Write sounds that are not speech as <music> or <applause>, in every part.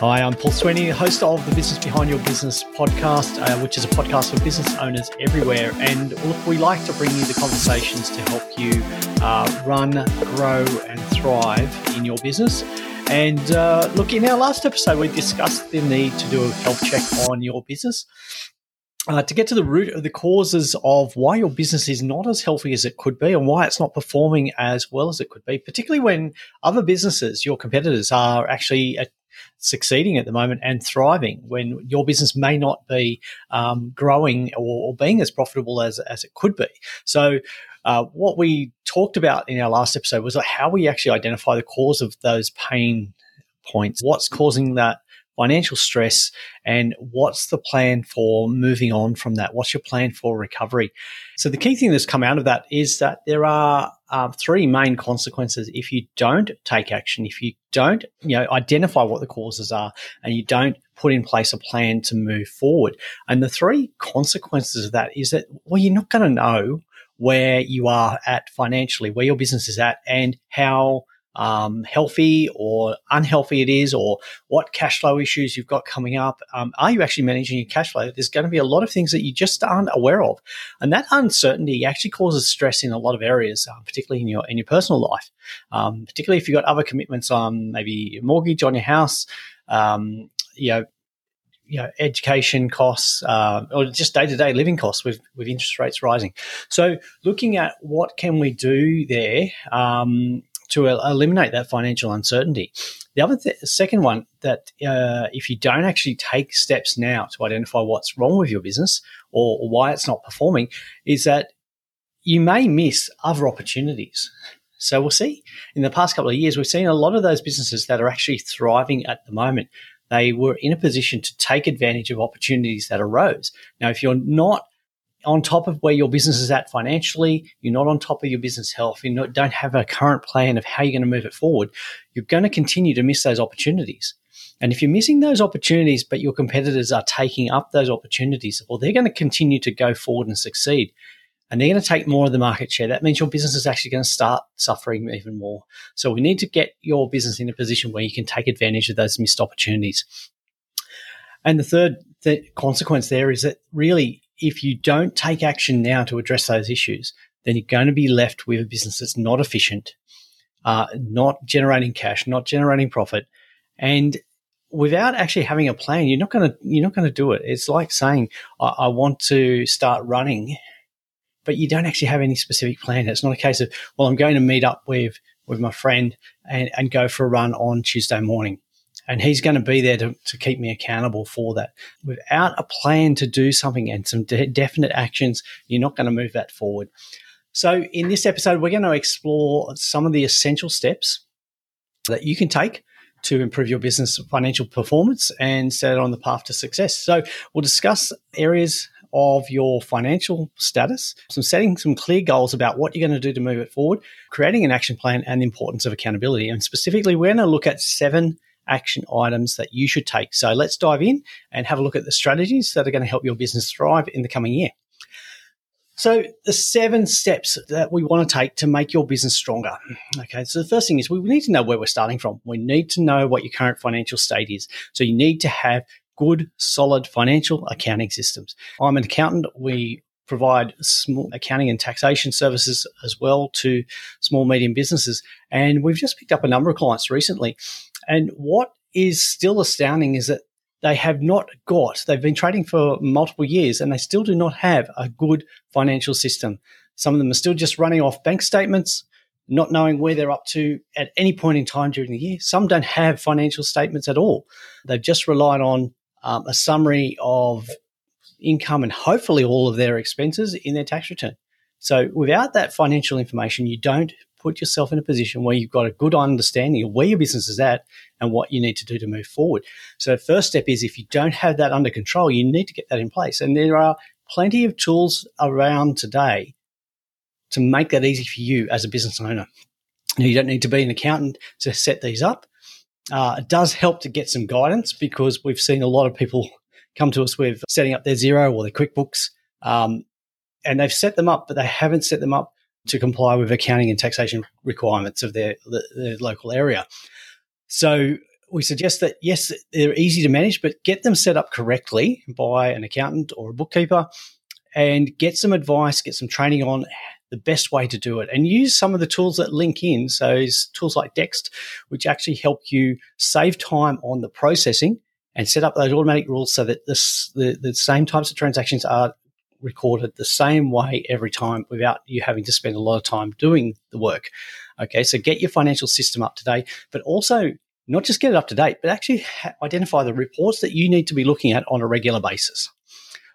Hi, I'm Paul Sweeney, host of the Business Behind Your Business podcast, uh, which is a podcast for business owners everywhere. And look, we like to bring you the conversations to help you uh, run, grow, and thrive in your business. And uh, look, in our last episode, we discussed the need to do a health check on your business. Uh, to get to the root of the causes of why your business is not as healthy as it could be and why it's not performing as well as it could be, particularly when other businesses, your competitors, are actually succeeding at the moment and thriving when your business may not be um, growing or, or, being as profitable as, as it could be. So, uh, what we talked about in our last episode was how we actually identify the cause of those pain points. What's causing that financial stress and what's the plan for moving on from that? What's your plan for recovery? So the key thing that's come out of that is that there are uh, three main consequences if you don't take action, if you don't, you know, identify what the causes are and you don't put in place a plan to move forward. And the three consequences of that is that, well, you're not going to know where you are at financially, where your business is at and how um, healthy or unhealthy it is, or what cash flow issues you've got coming up. Um, are you actually managing your cash flow? There's going to be a lot of things that you just aren't aware of, and that uncertainty actually causes stress in a lot of areas, uh, particularly in your in your personal life. Um, particularly if you've got other commitments on maybe your mortgage on your house, um, you know you know, education costs uh, or just day to day living costs with, with interest rates rising. So, looking at what can we do there um, to eliminate that financial uncertainty. The other th- second one that uh, if you don't actually take steps now to identify what's wrong with your business or, or why it's not performing, is that you may miss other opportunities. So we'll see. In the past couple of years, we've seen a lot of those businesses that are actually thriving at the moment. They were in a position to take advantage of opportunities that arose. Now, if you're not on top of where your business is at financially, you're not on top of your business health, you don't have a current plan of how you're going to move it forward, you're going to continue to miss those opportunities. And if you're missing those opportunities, but your competitors are taking up those opportunities, well, they're going to continue to go forward and succeed. And they're going to take more of the market share. That means your business is actually going to start suffering even more. So we need to get your business in a position where you can take advantage of those missed opportunities. And the third th- consequence there is that really if you don't take action now to address those issues, then you're going to be left with a business that's not efficient, uh, not generating cash, not generating profit, and without actually having a plan, you're not going to you're not going to do it. It's like saying, I, I want to start running, but you don't actually have any specific plan. It's not a case of, well, I'm going to meet up with with my friend and, and go for a run on Tuesday morning and he's going to be there to, to keep me accountable for that. Without a plan to do something and some de- definite actions, you're not going to move that forward. So, in this episode, we're going to explore some of the essential steps that you can take to improve your business financial performance and set it on the path to success. So, we'll discuss areas of your financial status, some setting some clear goals about what you're going to do to move it forward, creating an action plan, and the importance of accountability. And specifically, we're going to look at seven action items that you should take. So let's dive in and have a look at the strategies that are going to help your business thrive in the coming year. So the seven steps that we want to take to make your business stronger. Okay. So the first thing is we need to know where we're starting from. We need to know what your current financial state is. So you need to have good, solid financial accounting systems. I'm an accountant. We provide small accounting and taxation services as well to small, medium businesses. And we've just picked up a number of clients recently and what is still astounding is that they have not got, they've been trading for multiple years and they still do not have a good financial system. Some of them are still just running off bank statements, not knowing where they're up to at any point in time during the year. Some don't have financial statements at all. They've just relied on um, a summary of income and hopefully all of their expenses in their tax return. So without that financial information, you don't put yourself in a position where you've got a good understanding of where your business is at and what you need to do to move forward. So the first step is if you don't have that under control, you need to get that in place. And there are plenty of tools around today to make that easy for you as a business owner. Now, you don't need to be an accountant to set these up. Uh, it does help to get some guidance because we've seen a lot of people come to us with setting up their Xero or their QuickBooks, um, and they've set them up, but they haven't set them up to comply with accounting and taxation requirements of their, their local area. So we suggest that yes, they're easy to manage, but get them set up correctly by an accountant or a bookkeeper and get some advice, get some training on the best way to do it and use some of the tools that link in. So tools like Dext, which actually help you save time on the processing and set up those automatic rules so that this, the, the same types of transactions are recorded the same way every time without you having to spend a lot of time doing the work. Okay, so get your financial system up to date, but also not just get it up to date, but actually identify the reports that you need to be looking at on a regular basis.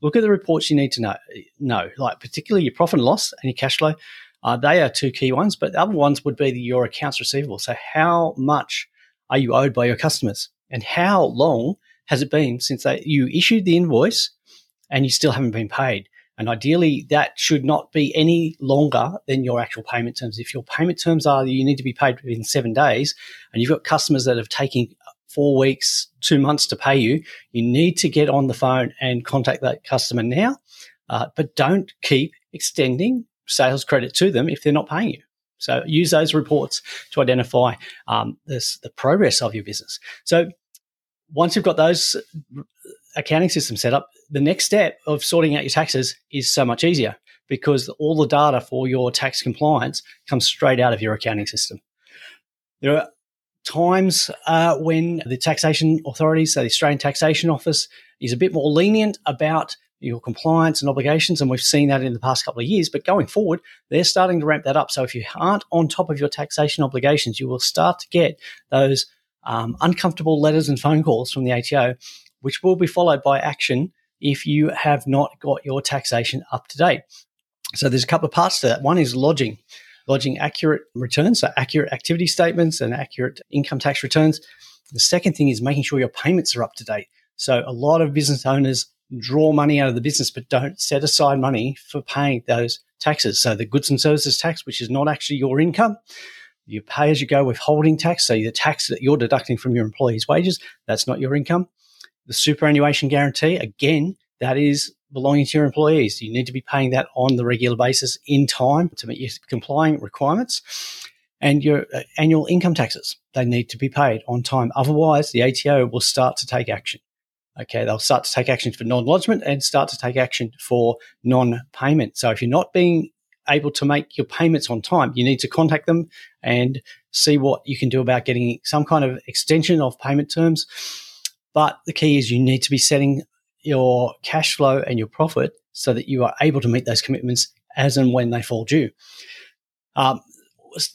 Look at the reports you need to know, know like particularly your profit and loss and your cash flow. Uh, they are two key ones, but the other ones would be the, your accounts receivable. So, how much are you owed by your customers, and how long has it been since they, you issued the invoice and you still haven't been paid? And ideally, that should not be any longer than your actual payment terms. If your payment terms are you need to be paid within seven days, and you've got customers that have taken four weeks, two months to pay you, you need to get on the phone and contact that customer now. Uh, but don't keep extending sales credit to them if they're not paying you. So use those reports to identify um, this, the progress of your business. So once you've got those accounting systems set up, the next step of sorting out your taxes is so much easier because all the data for your tax compliance comes straight out of your accounting system. There are times uh, when the taxation authorities, so the Australian Taxation Office, is a bit more lenient about your compliance and obligations, and we've seen that in the past couple of years. But going forward, they're starting to ramp that up. So if you aren't on top of your taxation obligations, you will start to get those um, uncomfortable letters and phone calls from the ATO, which will be followed by action if you have not got your taxation up to date. So there's a couple of parts to that. One is lodging, lodging accurate returns, so accurate activity statements and accurate income tax returns. The second thing is making sure your payments are up to date. So a lot of business owners draw money out of the business, but don't set aside money for paying those taxes. So the goods and services tax, which is not actually your income, you pay as you go withholding tax. So the tax that you're deducting from your employees' wages, that's not your income. The superannuation guarantee, again, that is belonging to your employees. You need to be paying that on the regular basis in time to meet your complying requirements. And your uh, annual income taxes, they need to be paid on time. Otherwise, the ATO will start to take action. Okay, they'll start to take action for non-lodgement and start to take action for non-payment. So if you're not being able to make your payments on time, you need to contact them and see what you can do about getting some kind of extension of payment terms but the key is you need to be setting your cash flow and your profit so that you are able to meet those commitments as and when they fall due. Um,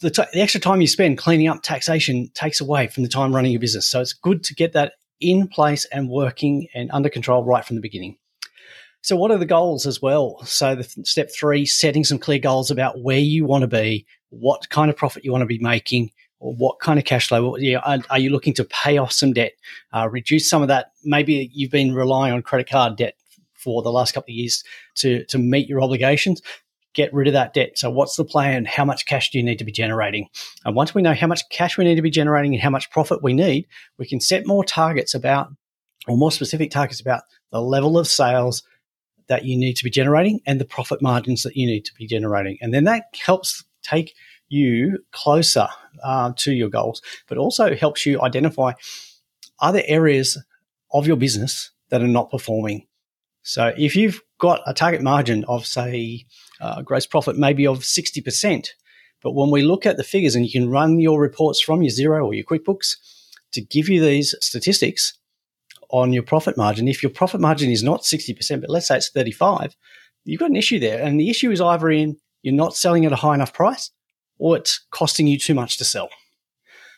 the, t- the, extra time you spend cleaning up taxation takes away from the time running your business. So it's good to get that in place and working and under control right from the beginning. So, what are the goals as well? So, the th- step three, setting some clear goals about where you want to be, what kind of profit you want to be making, or what kind of cash flow? Are, are you looking to pay off some debt, uh, reduce some of that? Maybe you've been relying on credit card debt for the last couple of years to, to meet your obligations. Get rid of that debt. So, what's the plan? How much cash do you need to be generating? And once we know how much cash we need to be generating and how much profit we need, we can set more targets about, or more specific targets about the level of sales that you need to be generating and the profit margins that you need to be generating. And then that helps take you closer uh, to your goals, but also helps you identify other areas of your business that are not performing. So if you've got a target margin of, say, uh, gross profit maybe of 60%, but when we look at the figures and you can run your reports from your Xero or your QuickBooks to give you these statistics on your profit margin, if your profit margin is not 60%, but let's say it's 35, you've got an issue there. And the issue is either in you're not selling at a high enough price or it's costing you too much to sell.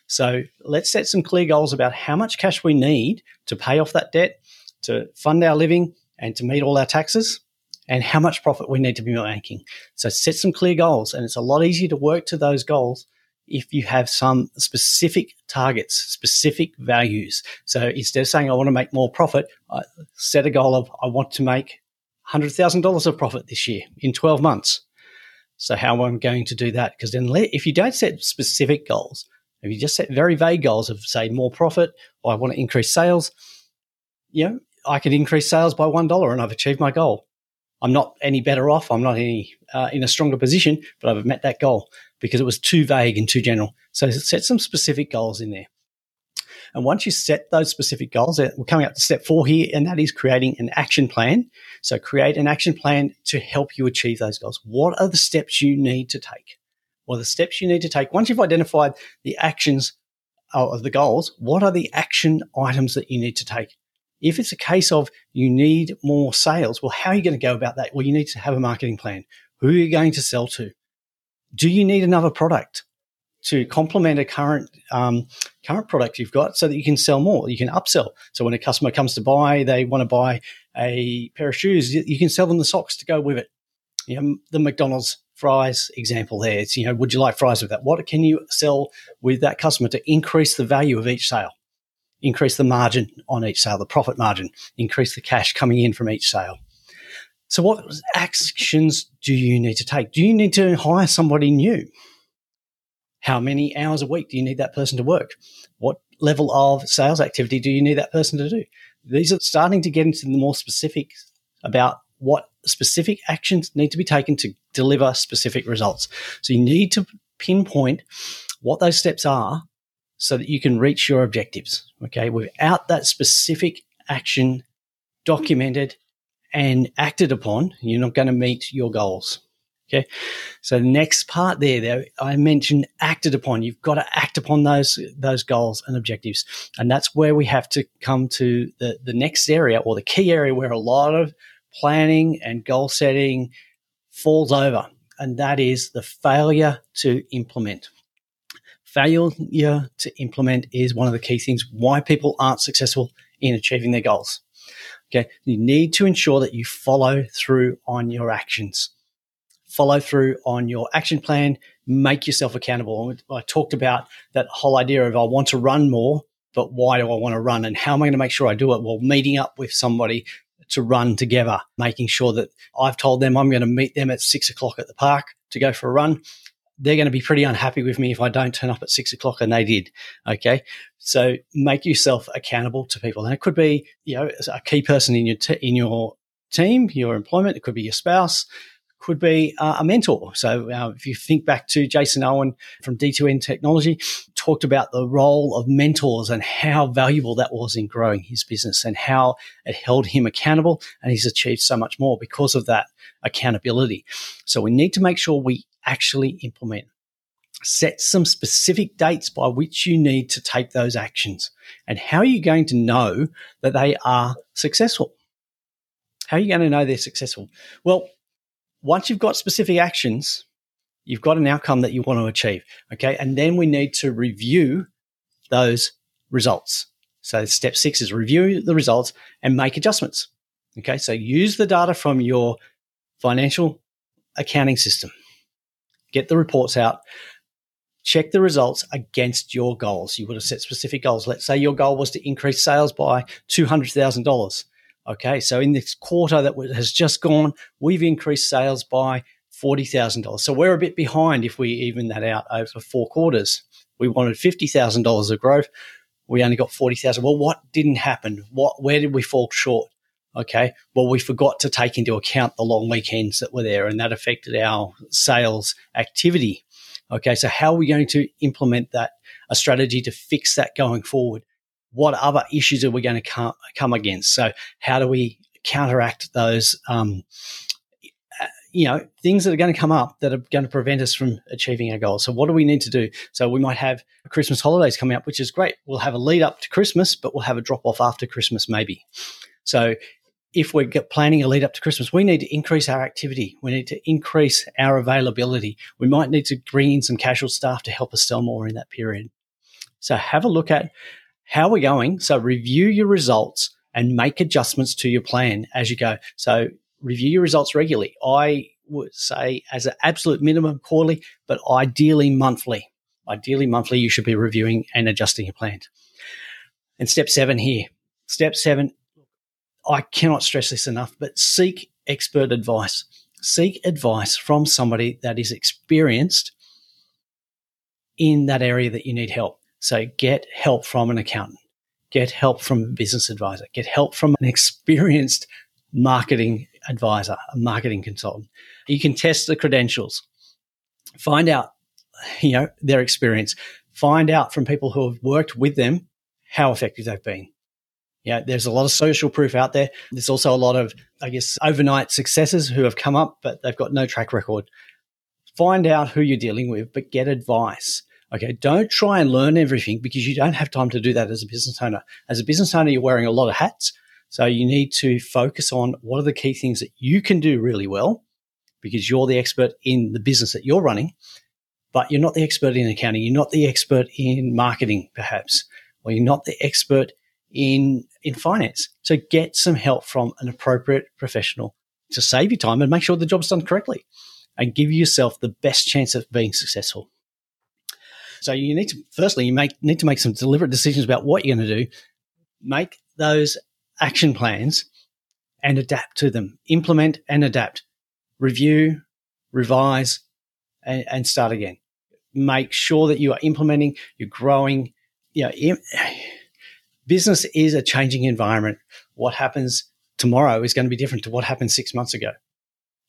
So let's set some clear goals about how much cash we need to pay off that debt, to fund our living, and to meet all our taxes, and how much profit we need to be making. So set some clear goals, and it's a lot easier to work to those goals if you have some specific targets, specific values. So instead of saying I want to make more profit, I set a goal of I want to make $100,000 of profit this year in 12 months. So how am I going to do that? Because then if you don't set specific goals, if you just set very vague goals of say more profit or I want to increase sales, you know, I could increase sales by $1 and I've achieved my goal. I'm not any better off. I'm not any uh, in a stronger position, but I've met that goal because it was too vague and too general. So set some specific goals in there. And once you set those specific goals, we're coming up to step four here, and that is creating an action plan. So create an action plan to help you achieve those goals. What are the steps you need to take? Well, the steps you need to take once you've identified the actions of the goals, what are the action items that you need to take? If it's a case of you need more sales, well, how are you going to go about that? Well, you need to have a marketing plan. Who are you going to sell to? Do you need another product to complement a current um, current product you've got so that you can sell more? You can upsell. So when a customer comes to buy, they want to buy a pair of shoes. You can sell them the socks to go with it. You know, the McDonald's fries example there. It's, you know, would you like fries with that? What can you sell with that customer to increase the value of each sale? Increase the margin on each sale, the profit margin, increase the cash coming in from each sale. So what actions do you need to take? Do you need to hire somebody new? How many hours a week do you need that person to work? What level of sales activity do you need that person to do? These are starting to get into the more specific about what specific actions need to be taken to deliver specific results. So you need to pinpoint what those steps are so that you can reach your objectives. Okay. Without that specific action documented and acted upon, you're not going to meet your goals. Okay. So next part there, there, I mentioned acted upon. You've got to act upon those, those goals and objectives. And that's where we have to come to the, the next area or the key area where a lot of planning and goal setting falls over. And that is the failure to implement. Failure to implement is one of the key things why people aren't successful in achieving their goals. Okay. You need to ensure that you follow through on your actions. Follow through on your action plan. Make yourself accountable. I talked about that whole idea of I want to run more, but why do I want to run? And how am I going to make sure I do it? Well, meeting up with somebody to run together, making sure that I've told them I'm going to meet them at six o'clock at the park to go for a run they're going to be pretty unhappy with me if I don't turn up at six o'clock and they did. Okay. So make yourself accountable to people. And it could be, you know, a key person in your, t- in your team, your employment. It could be your spouse, could be uh, a mentor. So uh, if you think back to Jason Owen from D2N Technology, talked about the role of mentors and how valuable that was in growing his business and how it held him accountable. And he's achieved so much more because of that accountability. So we need to make sure we actually implement. Set some specific dates by which you need to take those actions. And how are you going to know that they are successful? How are you going to know they're successful? Well, once you've got specific actions, you've got an outcome that you want to achieve. Okay. And then we need to review those results. So step six is review the results and make adjustments. Okay. So use the data from your financial accounting system get the reports out, check the results against your goals. You would have set specific goals. Let's say your goal was to increase sales by $200,000. Okay, so in this quarter that has just gone, we've increased sales by $40,000. So we're a bit behind if we even that out over four quarters. We wanted $50,000 of growth. We only got 40,000. Well, what didn't happen? What, where did we fall short? Okay. Well, we forgot to take into account the long weekends that were there and that affected our sales activity. Okay. So how are we going to implement that, a strategy to fix that going forward? What other issues are we going to come, come against? So how do we counteract those, um, you know, things that are going to come up that are going to prevent us from achieving our goals. So what do we need to do? So we might have Christmas holidays coming up, which is great. We'll have a lead up to Christmas, but we'll have a drop off after Christmas maybe. So if we're planning a lead up to Christmas, we need to increase our activity. We need to increase our availability. We might need to bring in some casual staff to help us sell more in that period. So have a look at how we're going. So review your results and make adjustments to your plan as you go. So review your results regularly. I would say as an absolute minimum quarterly, but ideally monthly. Ideally monthly, you should be reviewing and adjusting your plan. And step seven here. Step seven, I cannot stress this enough, but seek expert advice. Seek advice from somebody that is experienced in that area that you need help. So get help from an accountant, get help from a business advisor, get help from an experienced marketing advisor, a marketing consultant. You can test the credentials, find out, you know, their experience, find out from people who have worked with them how effective they've been. Yeah, there's a lot of social proof out there. There's also a lot of, I guess, overnight successes who have come up, but they've got no track record. Find out who you're dealing with, but get advice. Okay, don't try and learn everything because you don't have time to do that as a business owner. As a business owner, you're wearing a lot of hats. So you need to focus on what are the key things that you can do really well because you're the expert in the business that you're running, but you're not the expert in accounting. You're not the expert in marketing, perhaps, or you're not the expert in, in finance. So get some help from an appropriate professional to save you time and make sure the job's done correctly and give yourself the best chance of being successful. So you need to, firstly, you make, need to make some deliberate decisions about what you're going to do. Make those action plans and adapt to them. Implement and adapt. Review, revise, and, and start again. Make sure that you are implementing, you're growing. You know, Im- <sighs> business is a changing environment. What happens tomorrow is going to be different to what happened six months ago.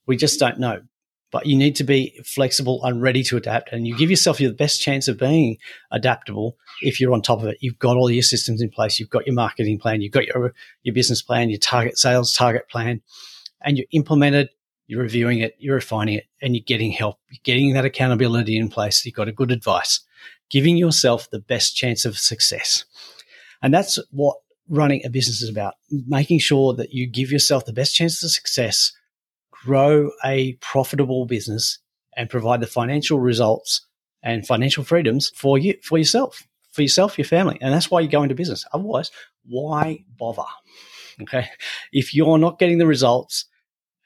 We just don't know but you need to be flexible and ready to adapt. And you give yourself the best chance of being adaptable if you're on top of it. You've got all your systems in place. You've got your marketing plan. You've got your, your business plan, your target sales target plan, and you implement it. You're reviewing it, you're refining it, and you're getting help. You're getting that accountability in place. You've got a good advice, giving yourself the best chance of success. And that's what running a business is about, making sure that you give yourself the best chance of success grow a profitable business and provide the financial results and financial freedoms for you, for yourself, for yourself, your family. And that's why you go into business. Otherwise, why bother? Okay. If you're not getting the results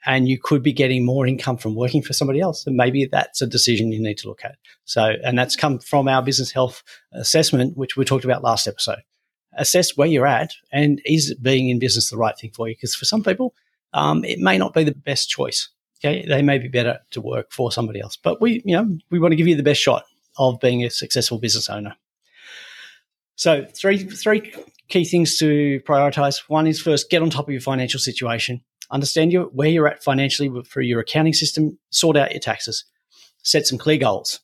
and you could be getting more income from working for somebody else, then maybe that's a decision you need to look at. So, and that's come from our business health assessment, which we talked about last episode. Assess where you're at and is being in business the right thing for you? Because for some people, um, it may not be the best choice. Okay, they may be better to work for somebody else, but we, you know, we want to give you the best shot of being a successful business owner. So, three three key things to prioritize. One is first get on top of your financial situation, understand your, where you're at financially for your accounting system, sort out your taxes, set some clear goals.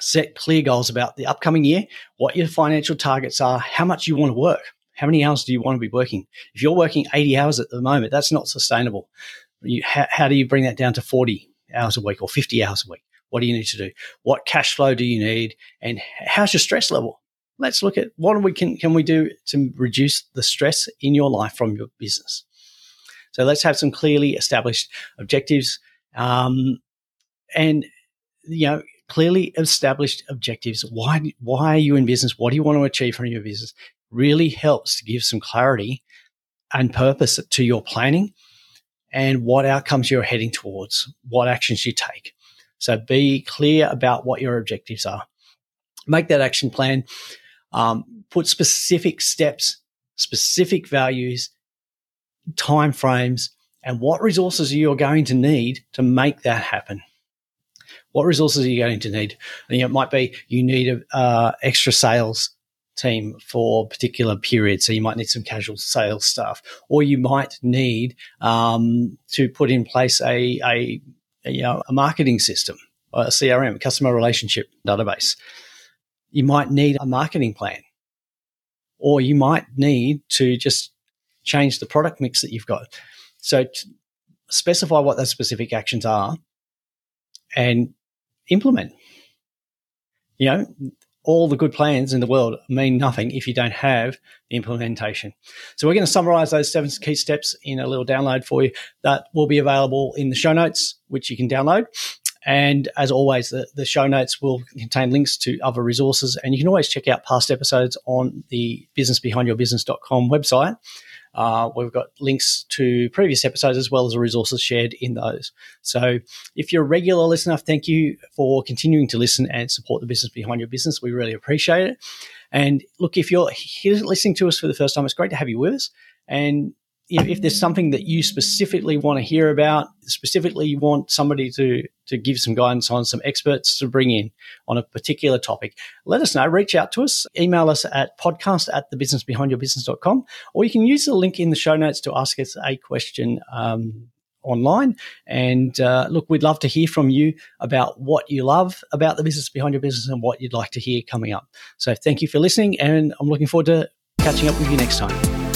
Set clear goals about the upcoming year, what your financial targets are, how much you want to work how many hours do you want to be working? If you're working 80 hours at the moment, that's not sustainable. You, how, how do you bring that down to 40 hours a week or 50 hours a week? What do you need to do? What cash flow do you need? And how's your stress level? Let's look at what we can, can we do to reduce the stress in your life from your business. So let's have some clearly established objectives. Um, and, you know, clearly established objectives. Why, why are you in business? What do you want to achieve from your business? Really helps to give some clarity and purpose to your planning and what outcomes you're heading towards, what actions you take. So be clear about what your objectives are. Make that action plan. Um, put specific steps, specific values, time frames, and what resources you're going to need to make that happen. What resources are you going to need? You know, it might be you need uh, extra sales team for a particular period. So you might need some casual sales staff, or you might need um, to put in place a, a, a, you know, a marketing system, a CRM, a customer relationship database. You might need a marketing plan, or you might need to just change the product mix that you've got. So specify what those specific actions are and implement. You know, all the good plans in the world mean nothing if you don't have the implementation. So we're going to summarize those seven key steps in a little download for you that will be available in the show notes, which you can download. And as always, the, the show notes will contain links to other resources. And you can always check out past episodes on the businessbehindyourbusiness.com website. Uh, we've got links to previous episodes as well as the resources shared in those. So if you're a regular listener, thank you for continuing to listen and support the business behind your business. We really appreciate it. And look, if you're here listening to us for the first time, it's great to have you with us. And if there's something that you specifically want to hear about, specifically you want somebody to to give some guidance on, some experts to bring in on a particular topic, let us know. Reach out to us. Email us at podcast at thebusinessbehindyourbusiness.com, or you can use the link in the show notes to ask us a question um, online. And uh, look, we'd love to hear from you about what you love about the business behind your business and what you'd like to hear coming up. So thank you for listening, and I'm looking forward to catching up with you next time.